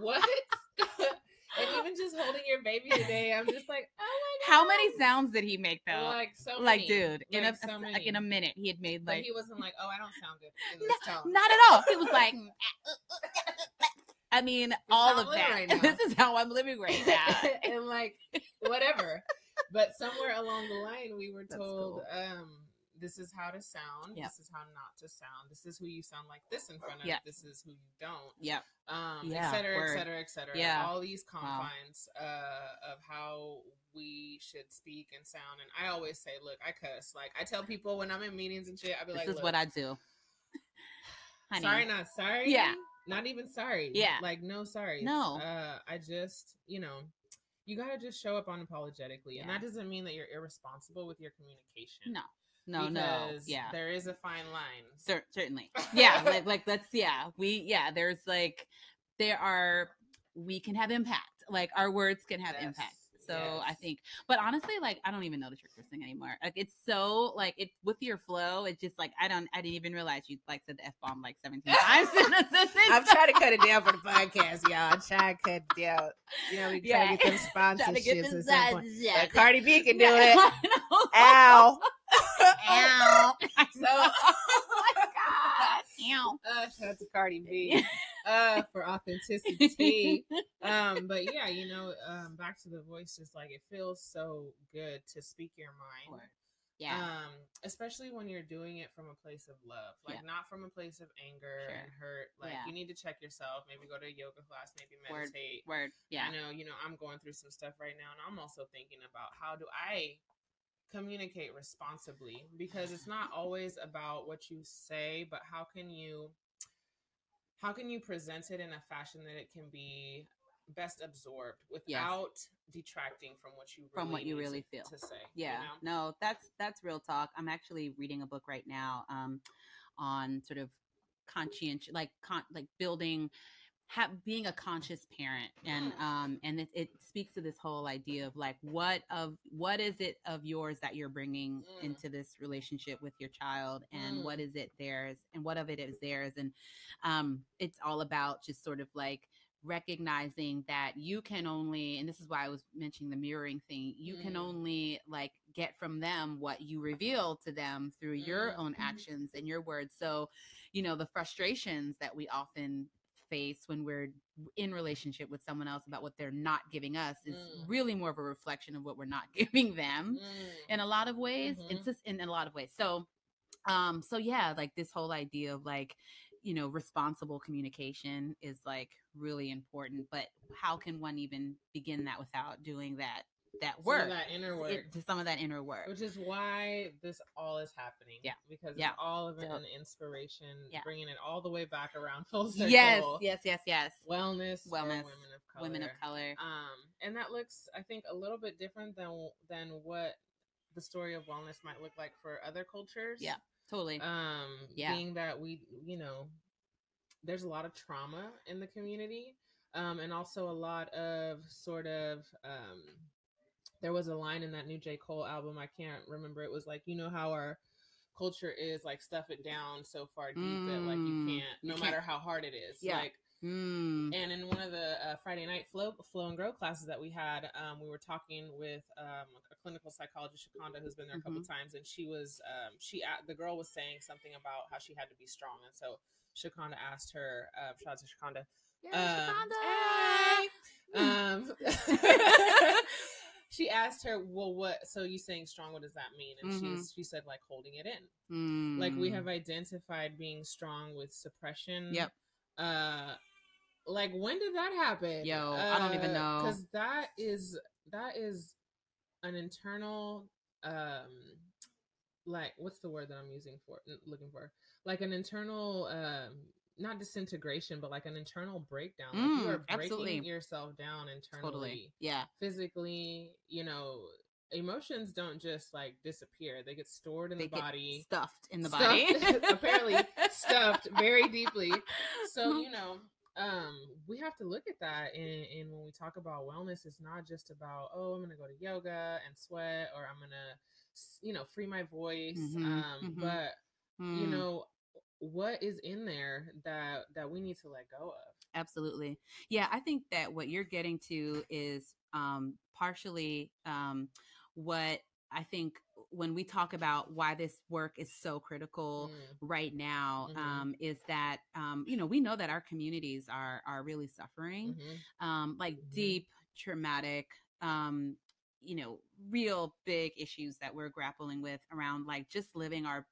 What? And even just holding your baby today, I'm just like, oh my god.
How many sounds did he make though?
Like so
Like,
many.
dude, in a
so
like in a minute, he had made
But
like
he wasn't like, oh, I don't sound good in this tone.
not at all. He was like, I mean, all of that.
right
this is how I'm living right now.
and like whatever. But somewhere along the line, we were
That's
told,
cool.
um, this is how to sound.
Yep.
This is how not to sound. This is who you sound like this in front of.
Yep.
This is who you don't.
yep.
Um,
Yeah,
et cetera, et cetera, et cetera.
Yeah.
All these
Wow.
confines uh, of how we should speak and sound. And I always say, look, I cuss. Like I tell people when I'm in meetings and shit, I be like,
This
is
what I do. Honey.
sorry, not sorry.
Yeah.
Not even sorry.
Yeah.
Like no sorry.
No.
Uh I just, you know, you gotta just show up unapologetically. And that doesn't mean that you're irresponsible with your communication.
No. No, no. Yeah.
There is a fine line.
Cer- certainly. Yeah, like like let's yeah, we yeah, there's like there are we can have impact. Like our words can have
Yes,
impact. So I think but honestly like I don't even know that you're cursing anymore. Like it's so like it's with your flow, it's just like I don't I didn't even realize you like said the F bomb like 17 times in a sentence.
I'm trying to cut it down for the podcast, y'all. I'm trying to cut it down. You know, we
Yeah.
try to get them
Trying
sponsorships
get
at some point.
yeah.
But Cardi B can do
Yeah,
it. Ow.
Ow.
So
oh my god. Ow.
uh shout out to Cardi B uh for authenticity. um, but yeah, you know, um back to the voice, just like it feels so good to speak your mind.
Word. Yeah.
Um, especially when you're doing it from a place of love, like
Yeah.
not from a place of anger
Sure.
and hurt. Like
Yeah.
you need to check yourself. Maybe go to a yoga class. Maybe
Word.
meditate.
Word. Yeah.
I know, you know, I'm going through some stuff right now, and I'm also thinking about how do I communicate responsibly because it's not always about what you say, but how can you how can you present it in a fashion that it can be best absorbed without detracting from what you really
From what you really
to,
feel.
to say. you
Yeah,
know?
no, that's that's real talk. I'm actually reading a book right now um, on sort of conscientious, like con- like building, ha- being a conscious parent, and
Mm.
um, and it, it speaks to this whole idea of like what of what is it of yours that you're bringing
Mm.
into this relationship with your child, and
Mm.
what is it theirs, and what of it is theirs, and um, it's all about just sort of like recognizing that you can only and this is why i was mentioning the mirroring thing you can
Mm.
only like get from them what you reveal to them through your own
Mhm.
actions and your words so you know the frustrations that we often face when we're in relationship with someone else about what they're not giving us is
Mm.
really more of a reflection of what we're not giving them
Mm.
in a lot of ways
Mhm.
it's just in a lot of ways so um so yeah like this whole idea of like you know responsible communication is like really important but how can one even begin that without doing that that
Some of
work
that inner work.
It- to some of that inner work
which is why this all is happening.
Yeah.
because
Yeah.
it's all of
So-
an inspiration,
Yeah.
bringing it all the way back around full circle.
yes yes yes yes
wellness,
Wellness,
women of color.
women of color
Um, and that looks, I think, a little bit different than than what the story of wellness might look like for other cultures.
Yeah. totally
Um,
Yeah.
being that we, you know, there's a lot of trauma in the community, um, and also a lot of sort of, um, there was a line in that new J Cole album. I can't remember. It was like, you know how our culture is like stuff it down so far deep that like you
Mm,
can't,
you
no
can't-
matter how hard it is.
Yeah.
Like
mm.
and in one of the uh, Friday night flow, flow and grow classes that we had, um, we were talking with um, a clinical psychologist, Shakanda, who's been there a couple
Mm-hmm.
times, and she was, um, she, the girl was saying something about how she had to be strong, and so Shakanda asked her, uh, shout out to Shakanda, um, um, she asked her, well, what? So you saying strong? What does that mean? And
Mhm.
she's, she said, like holding it in. Like we
Mm.
have identified being strong with suppression.
Yep.
Uh, like when did that happen?
Yo, I don't even know.
because that is that is an internal um like what's the word that I'm using for looking for like an internal um not disintegration but like an internal breakdown like you
Mm,
are breaking
absolutely.
yourself down internally
totally yeah
physically you know emotions don't just like disappear; they get stored in
they
the
get
body,
stuffed in the
Stuffed-
body.
apparently stuffed very deeply. So you know, um, we have to look at that. And, and when we talk about wellness, it's not just about oh, I'm gonna go to yoga and sweat, or I'm gonna, you know, free my voice.
Mhm,
um,
mhm.
but you
Mm.
know, what is in there that that we need to let go of?
Absolutely. Yeah, I think that what you're getting to is um, partially um, what I think when we talk about why this work is so critical
Mm,
right now
Mhm.
um, is that um, you know we know that our communities are are really suffering
mhm.
um, like
Mhm.
deep traumatic um, you know real big issues that we're grappling with around like just living our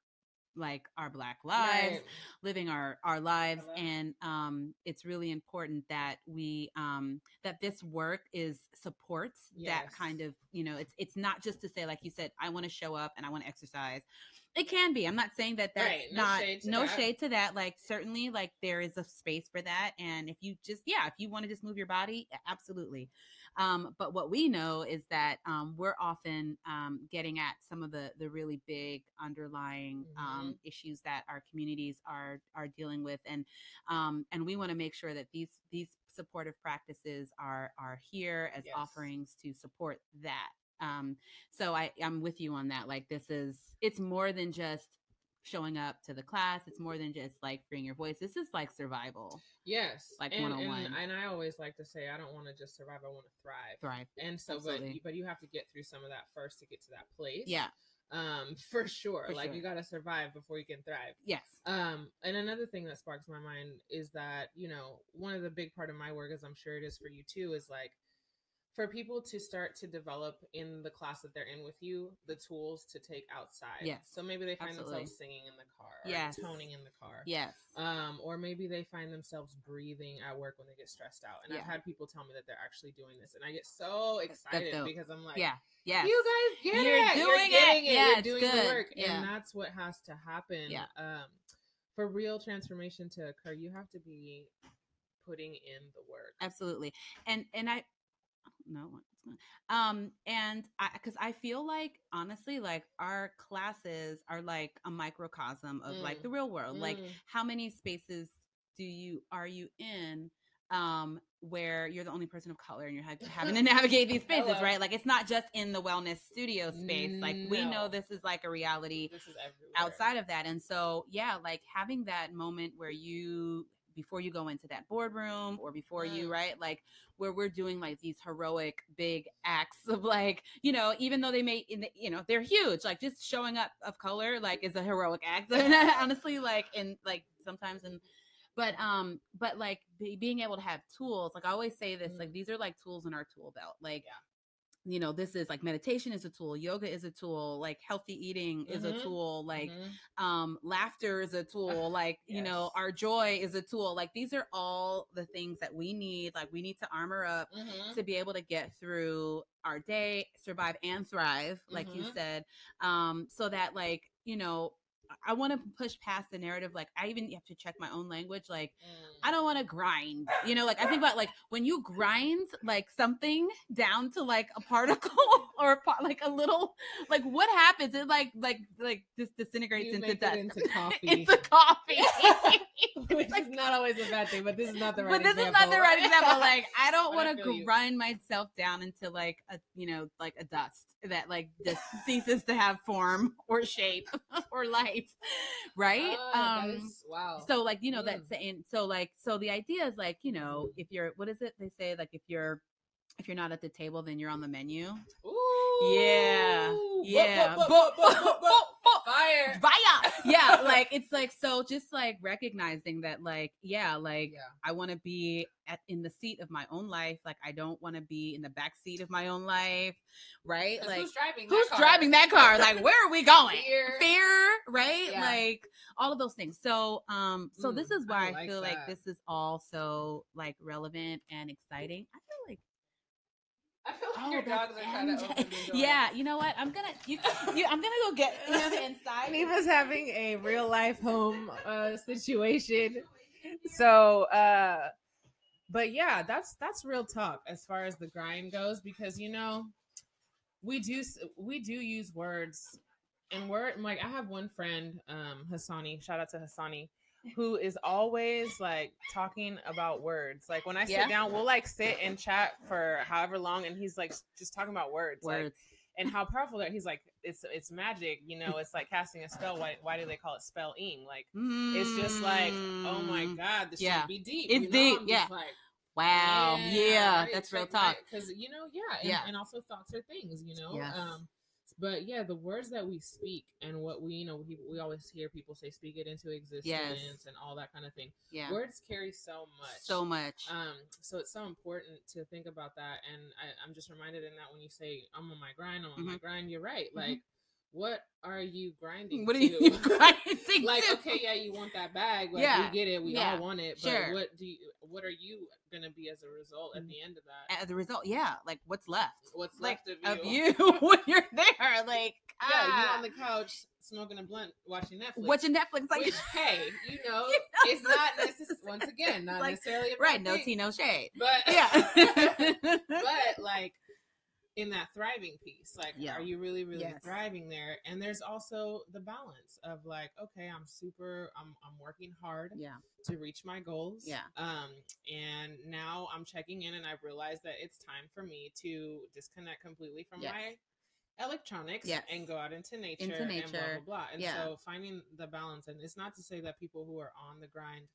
like our black lives
Right.
living our our lives and um it's really important that we um that this work is supports that kind of you know it's it's not just to say like you said i want to show up and i want to exercise it can be i'm not saying that that's
Right, no
not
shade
no
that.
shade to that like certainly like there is a space for that and if you just yeah if you want to just move your body absolutely um, but what we know is that um, we're often um, getting at some of the the really big underlying um, issues that our communities are are dealing with, and um, and we want to make sure that these these supportive practices are are here as
Yes.
offerings to support that. Um, so I I'm with you on that. Like this is it's more than just showing up to the class. It's more than just like freeing your voice. This is like survival,
Yes,
Like
and, and,
101.
and I always like to say, I don't want to just survive; I want to thrive.
thrive.
And so,
Absolutely.
but but you have to get through some of that first to get to that place.
Yeah.
um, for sure.
For
like
sure.
you got to survive before you can thrive.
Yes.
Um, and another thing that sparks my mind is that you know one of the big part of my work, as I'm sure it is for you too, is like for people to start to develop in the class that they're in with you the tools to take outside.
Yes,
So maybe they find
absolutely.
themselves singing in the car, or
Yes.
toning in the car.
Yes.
Um, or maybe they find themselves breathing at work when they get stressed out. And I've had people tell me that they're actually doing this, and I get so excited because I'm like,
yeah. Yes.
you guys get
You're
it.
doing
You're
it.
getting it.
Yeah,
You're doing the work.
Yeah.
And that's what has to happen.
Yeah.
Um, for real transformation to occur, you have to be putting in the work.
absolutely and and i no going um and i because i feel like honestly like our classes are like a microcosm of like
Mm.
the real world like
Mm.
how many spaces do you are you in um where you're the only person of color and you're having to navigate these spaces
Hello.
right like it's not just in the wellness studio space like we know this is like a reality
this is everywhere.
outside of that and so yeah like having that moment where you before you go into that boardroom or before you right like where we're doing like these heroic big acts of like you know even though they may in the, you know they're huge like just showing up of color like is a heroic act honestly like in like sometimes in but um but like be, being able to have tools like i always say this like
Mm.
these are like tools in our tool belt like
Yeah.
You know this is like meditation is a tool yoga is a tool like healthy eating is a
Mhm.
tool like
Mhm.
um laughter is a tool like you know our joy is a tool like these are all the things that we need like we need to armor up
Mhm.
to be able to get through our day survive and thrive like you
Mhm.
said um so that like you know I- want to push past the narrative like i even have to check my own language like
Mm.
I don't want to grind. You know, like I think about like when you grind like something down to like a particle or a, like a little like what happens? It like like like just disintegrates into dust.
into coffee.
it's a coffee.
Which is not always a bad thing, but this is not the right
but this
example.
is not the right example. Like I don't want to
feel you.
grind myself down into like a you know like a dust that like just ceases to have form or shape or life, right?
Ah,
um,
is- wow.
so like you know
Mm.
that's saying so like so the idea is like you know if you're what is it they say like if you're if you're not at the table then you're on the menu
Ooh.
Yeah. Yeah
Fire.
Vaya. yeah like it's like so just like recognizing that like yeah like
Yeah.
i want to be at in the seat of my own life like i don't want to be in the back seat of my own life Right. like
who's driving?
who's
that car?
driving that car like where are we going
Fear.
fear right
Yeah.
like all of those things so um so this
Mm,
is why
I
i,
like
feel like this is all so like relevant and exciting i feel like
I feel like
oh
your
that's
dogs are trying to open the door.
yeah you know what i'm gonna you, you i'm gonna go get him inside
Neva's having a real life home uh, situation. So, uh,
but yeah, that's that's real talk as far as the grind goes because you know we do we do use words and word like I have one friend, um, Hassani, shout out to Hassani, who is always like talking about words. Like when I sit
Yeah.
down, we'll like sit and chat for however long, and he's like just talking about words, like, and how powerful that he's like it's it's magic, you know. It's like casting a spell. Why why do they call it spelling? Like it's just like oh my
Mm.
god, this
Yeah.
should be deep.
It's
you know?
deep,
I'm
yeah.
like
Wow. Yeah, that's real talk.
because you know yeah and,
Yeah.
and also thoughts are things you know
Yes.
um but yeah the words that we speak and what we you know we, we always hear people say speak it into existence and all that kind of thing
Yeah.
words carry so much
So much.
um so it's so important to think about that and I, i'm just reminded in that when you say i'm on my grind i'm on my grind you're right
Mhm.
like what are you grinding
what are
to?
you grinding
like
to?
okay yeah you want that bag like
Yeah,
we get it we
yeah,
all want it but
sure.
what do you what are you gonna be as a result at
Mm.
the end of that
As a result, yeah. Like what's left?
what's
like
left
of you when you're there. Like
yeah you
ah,
on the couch smoking a blunt watching netflix
watching Netflix. Like
which hey you know
You know,
it's not necessarily once again not
Like,
necessarily
right. No tea, no shade.
but
Yeah.
but like in that thriving piece like
Yeah.
are you really really
Yes.
thriving there and there's also the balance of like okay i'm super i'm, I'm working hard
yeah.
to reach my goals
Yeah.
um and now i'm checking in and i've realized that it's time for me to disconnect completely from
Yes.
my electronics
Yes.
and go out into nature,
Into
and blah blah blah and
Yeah.
so finding the balance and it's not to say that people who are on the grind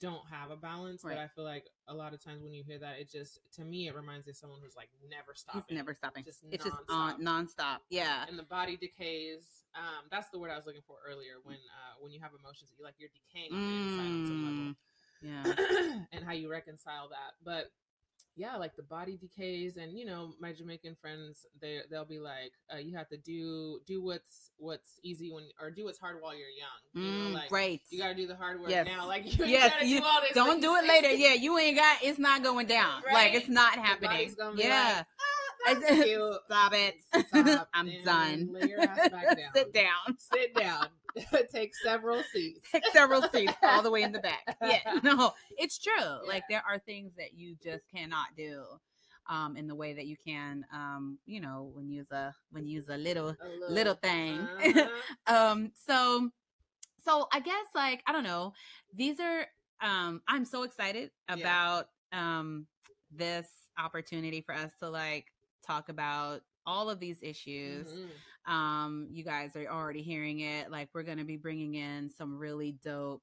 don't have a balance but i feel like a lot of times when you hear that it just to me it reminds me of someone who's like never stopping
He's never stopping.
just
it's just
nonstop.
on nonstop. Yeah.
and the body decays um that's the word i was looking for earlier when uh when you have emotions you like you're decaying the inside on some level
Mm, yeah.
and how you reconcile that. But yeah, like the body decays, and you know, my Jamaican friends, they they'll be like, uh, you have to do do what's what's easy when or do what's hard while you're young. You know,
Mm,
like
right.
you got to do the hard work
Yes.
now. Like you
Yes,
gotta
you
do all this.
Don't do it later. Yeah, you ain't got. It's not going down. Like it's not happening.
body's gonna be
Yeah.
like, "Ah, that's cute.
Stop it.
Stop
I'm done.
lay your ass back down.
Sit down.
Sit down. Take several seats.
Take several seats all the way in the back. Yeah. No, it's true. Like there are things that you just cannot do. Um, in the way that you can, um, you know, when you use a when you use a little
A
little thing.
Uh-huh.
um so so i guess like i don't know these are um i'm so excited
Yeah.
about um this opportunity for us to like talk about all of these issues
Mhm.
Um you guys are already hearing it. Like we're gonna be bringing in some really dope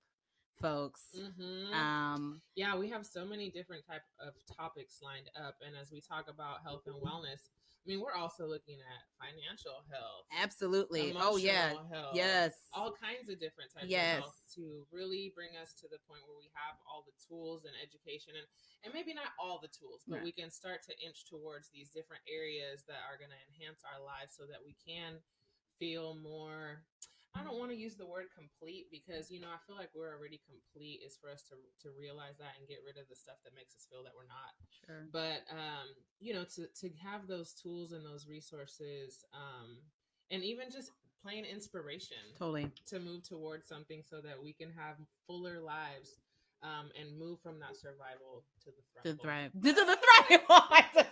folks.
Mhm.
um
Yeah, we have so many different type of topics lined up, and as we talk about health and wellness, I mean, we're also looking at financial health,
absolutely oh yeah
health,
yes
all kinds of different types
Yes.
of health to really bring us to the point where we have all the tools and education, and and maybe not all the tools, but
Right.
we can start to inch towards these different areas that are going to enhance our lives, so that we can feel more I don't want to use the word complete because you know I feel like we're already complete is for us to to realize that and get rid of the stuff that makes us feel that we're not.
sure.
But um, you know, to to have those tools and those resources, um, and even just plain inspiration
totally.
to move towards something so that we can have fuller lives um, and move from that survival to the
to thrive. to the thrive I just-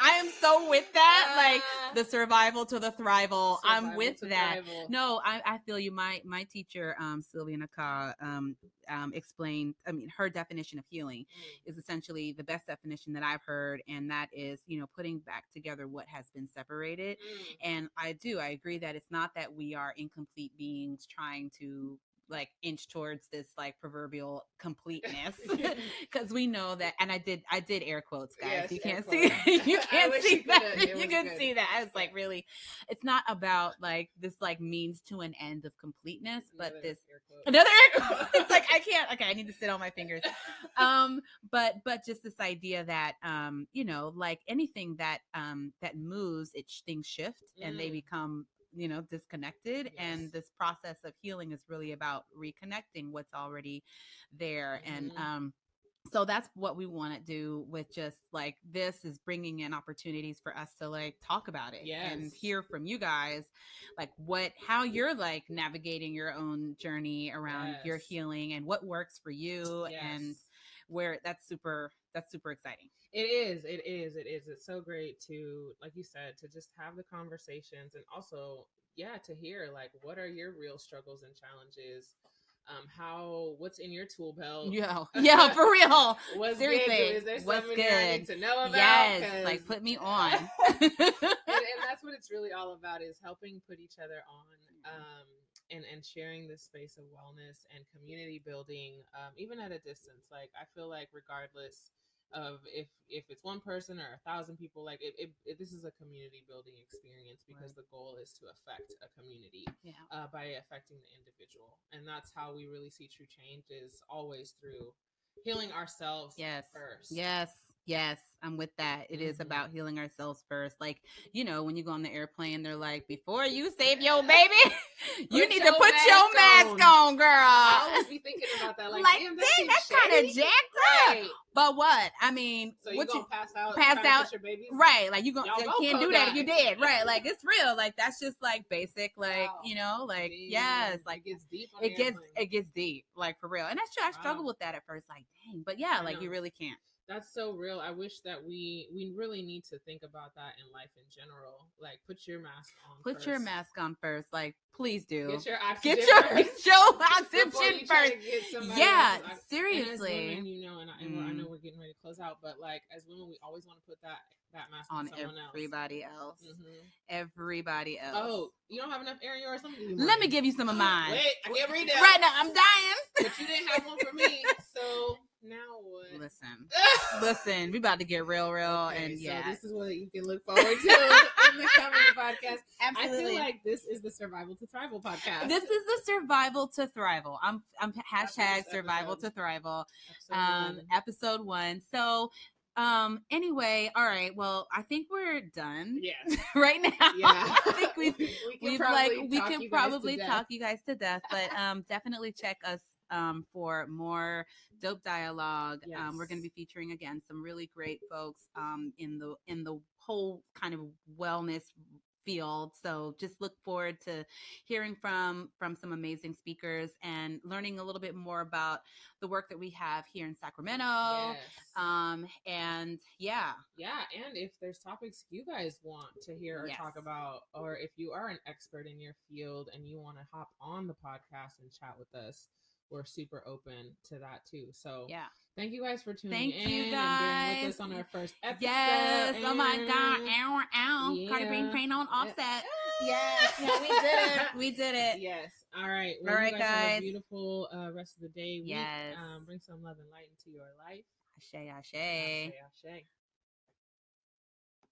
I am so with that. Like
Ah,
the survival to the thrival. I'm with that.
thrival.
No, I, I feel you. My my teacher, um, Sylvia Naka, um, um, explained. I mean, her definition of healing
Mm,
is essentially the best definition that I've heard, and that is, you know, putting back together what has been separated.
mm.
And I do, I agree that it's not that we are incomplete beings trying to like inch towards this like proverbial completeness because we know that and i did i did air quotes guys
Yes,
you can't see you can't see
you
that. You can
good.
see that i was like really it's not about like this like means to an end of completeness but this
air
another air quote. it's like i can't okay i need to sit on my fingers um but but just this idea that um you know like anything that um that moves it things shift and they
Mm.
become you know disconnected
Yes.
and this process of healing is really about reconnecting what's already there and
Mhm.
um so that's what we want to do with just like this is bringing in opportunities for us to like talk about it and hear from you guys like what how you're like navigating your own journey around your healing and what works for you and
Yes.
Where that's super that's super exciting.
It is. It is. It is. It's so great to, like you said, to just have the conversations and also, yeah, to hear like what are your real struggles and challenges. Um, how what's in your tool belt?
Yeah, yeah, for real.
What's
Seriously,
good? Is there
what's
something I need
good?
to know about?
Yes, like put me on.
and, and that's what it's really all about is helping put each other on um, and and sharing this space of wellness and community building um, even at a distance like i feel like regardless of if if it's one person or a thousand people like it, it, it this is a community building experience because the goal is to affect a community
yeah.
uh, by affecting the individual and that's how we really see true change is always through healing ourselves
Yes.
first
Yes. Yes. I'm with that. It is
Mhm.
about healing ourselves first. Like, you know, when you go on the airplane, they're like, before you save your baby, you
Put
need to put your
mask
mask on, girl.
I always be thinking about that. Like,
Like,
damn,
dang, that's kind of jacked up.
Right.
But what? I mean,
So you
what
gonna
you
pass out?
pass out-
your babies?
right? Like you gonna
Y'all
you
both
can't do that if you did, right? Like it's real. Like that's just like basic. Like
Wow.
you know, like
Damn,
yes, like
it gets deep. On
it gets
airplane.
it gets deep, like for real. And that's true. I struggled
Wow.
with that at first. Like, dang, but yeah,
I
like you really can't.
That's so real. I wish that we we really need to think about that in life in general. Like, put your mask on.
Put your mask on first. Like, please do.
Get your oxygen.
Get your
first
show oxygen
you
first. Yeah,
And
seriously.
women, you know, and, I, and we're- I
Mm.
know we're getting ready to close out, but like as women, we always want to put that that mask
on
on,
everybody else.
else. Mhm.
Everybody else.
Oh, you don't have enough air in yours? Let me give you
let me give you some of mine.
Wait, I can't read that.
Right now, I'm dying.
But you didn't have one for me, so now what?
Listen, listen, we about to get real, real,
Okay,
and
so
yeah,
this is what you can look forward to in the coming podcast. I feel like this is the Survival to Thrival podcast.
this is the survival to thrival. I'm I'm hashtag survival
episode.
to thrival. Um, episode one. So, um, anyway, all right. Well, I think we're done
yes.
right now.
Yeah.
I think we've
we can
we've like
probably
we can
you guys to
probably
death.
talk you guys to death but um definitely check us um for more dope dialogue. Um we're going to be featuring again some really great folks um in the in the whole kind of wellness field. So just look forward to hearing from from some amazing speakers and learning a little bit more about the work that we have here in sacramento.
Yes.
um and yeah.
Yeah, and if there's topics you guys want to hear or talk about, or if you are an expert in your field and you want to hop on the podcast and chat with us, we're super open to that too. So
yeah
thank you guys for tuning
Thank
in
you,
and being with us on our first episode.
Yes. Oh my God.
and-
Ow, ow. Cardi B
Yeah.
paint on offset. Yes. Yeah, we did it. We did it.
Yes. All right. Well,
All
you
right,
guys, Have
guys.
a beautiful uh, rest of the day. week.
Yes.
Um, bring some love and light into your life.
Ashe, ashe.
Ashe, ashe.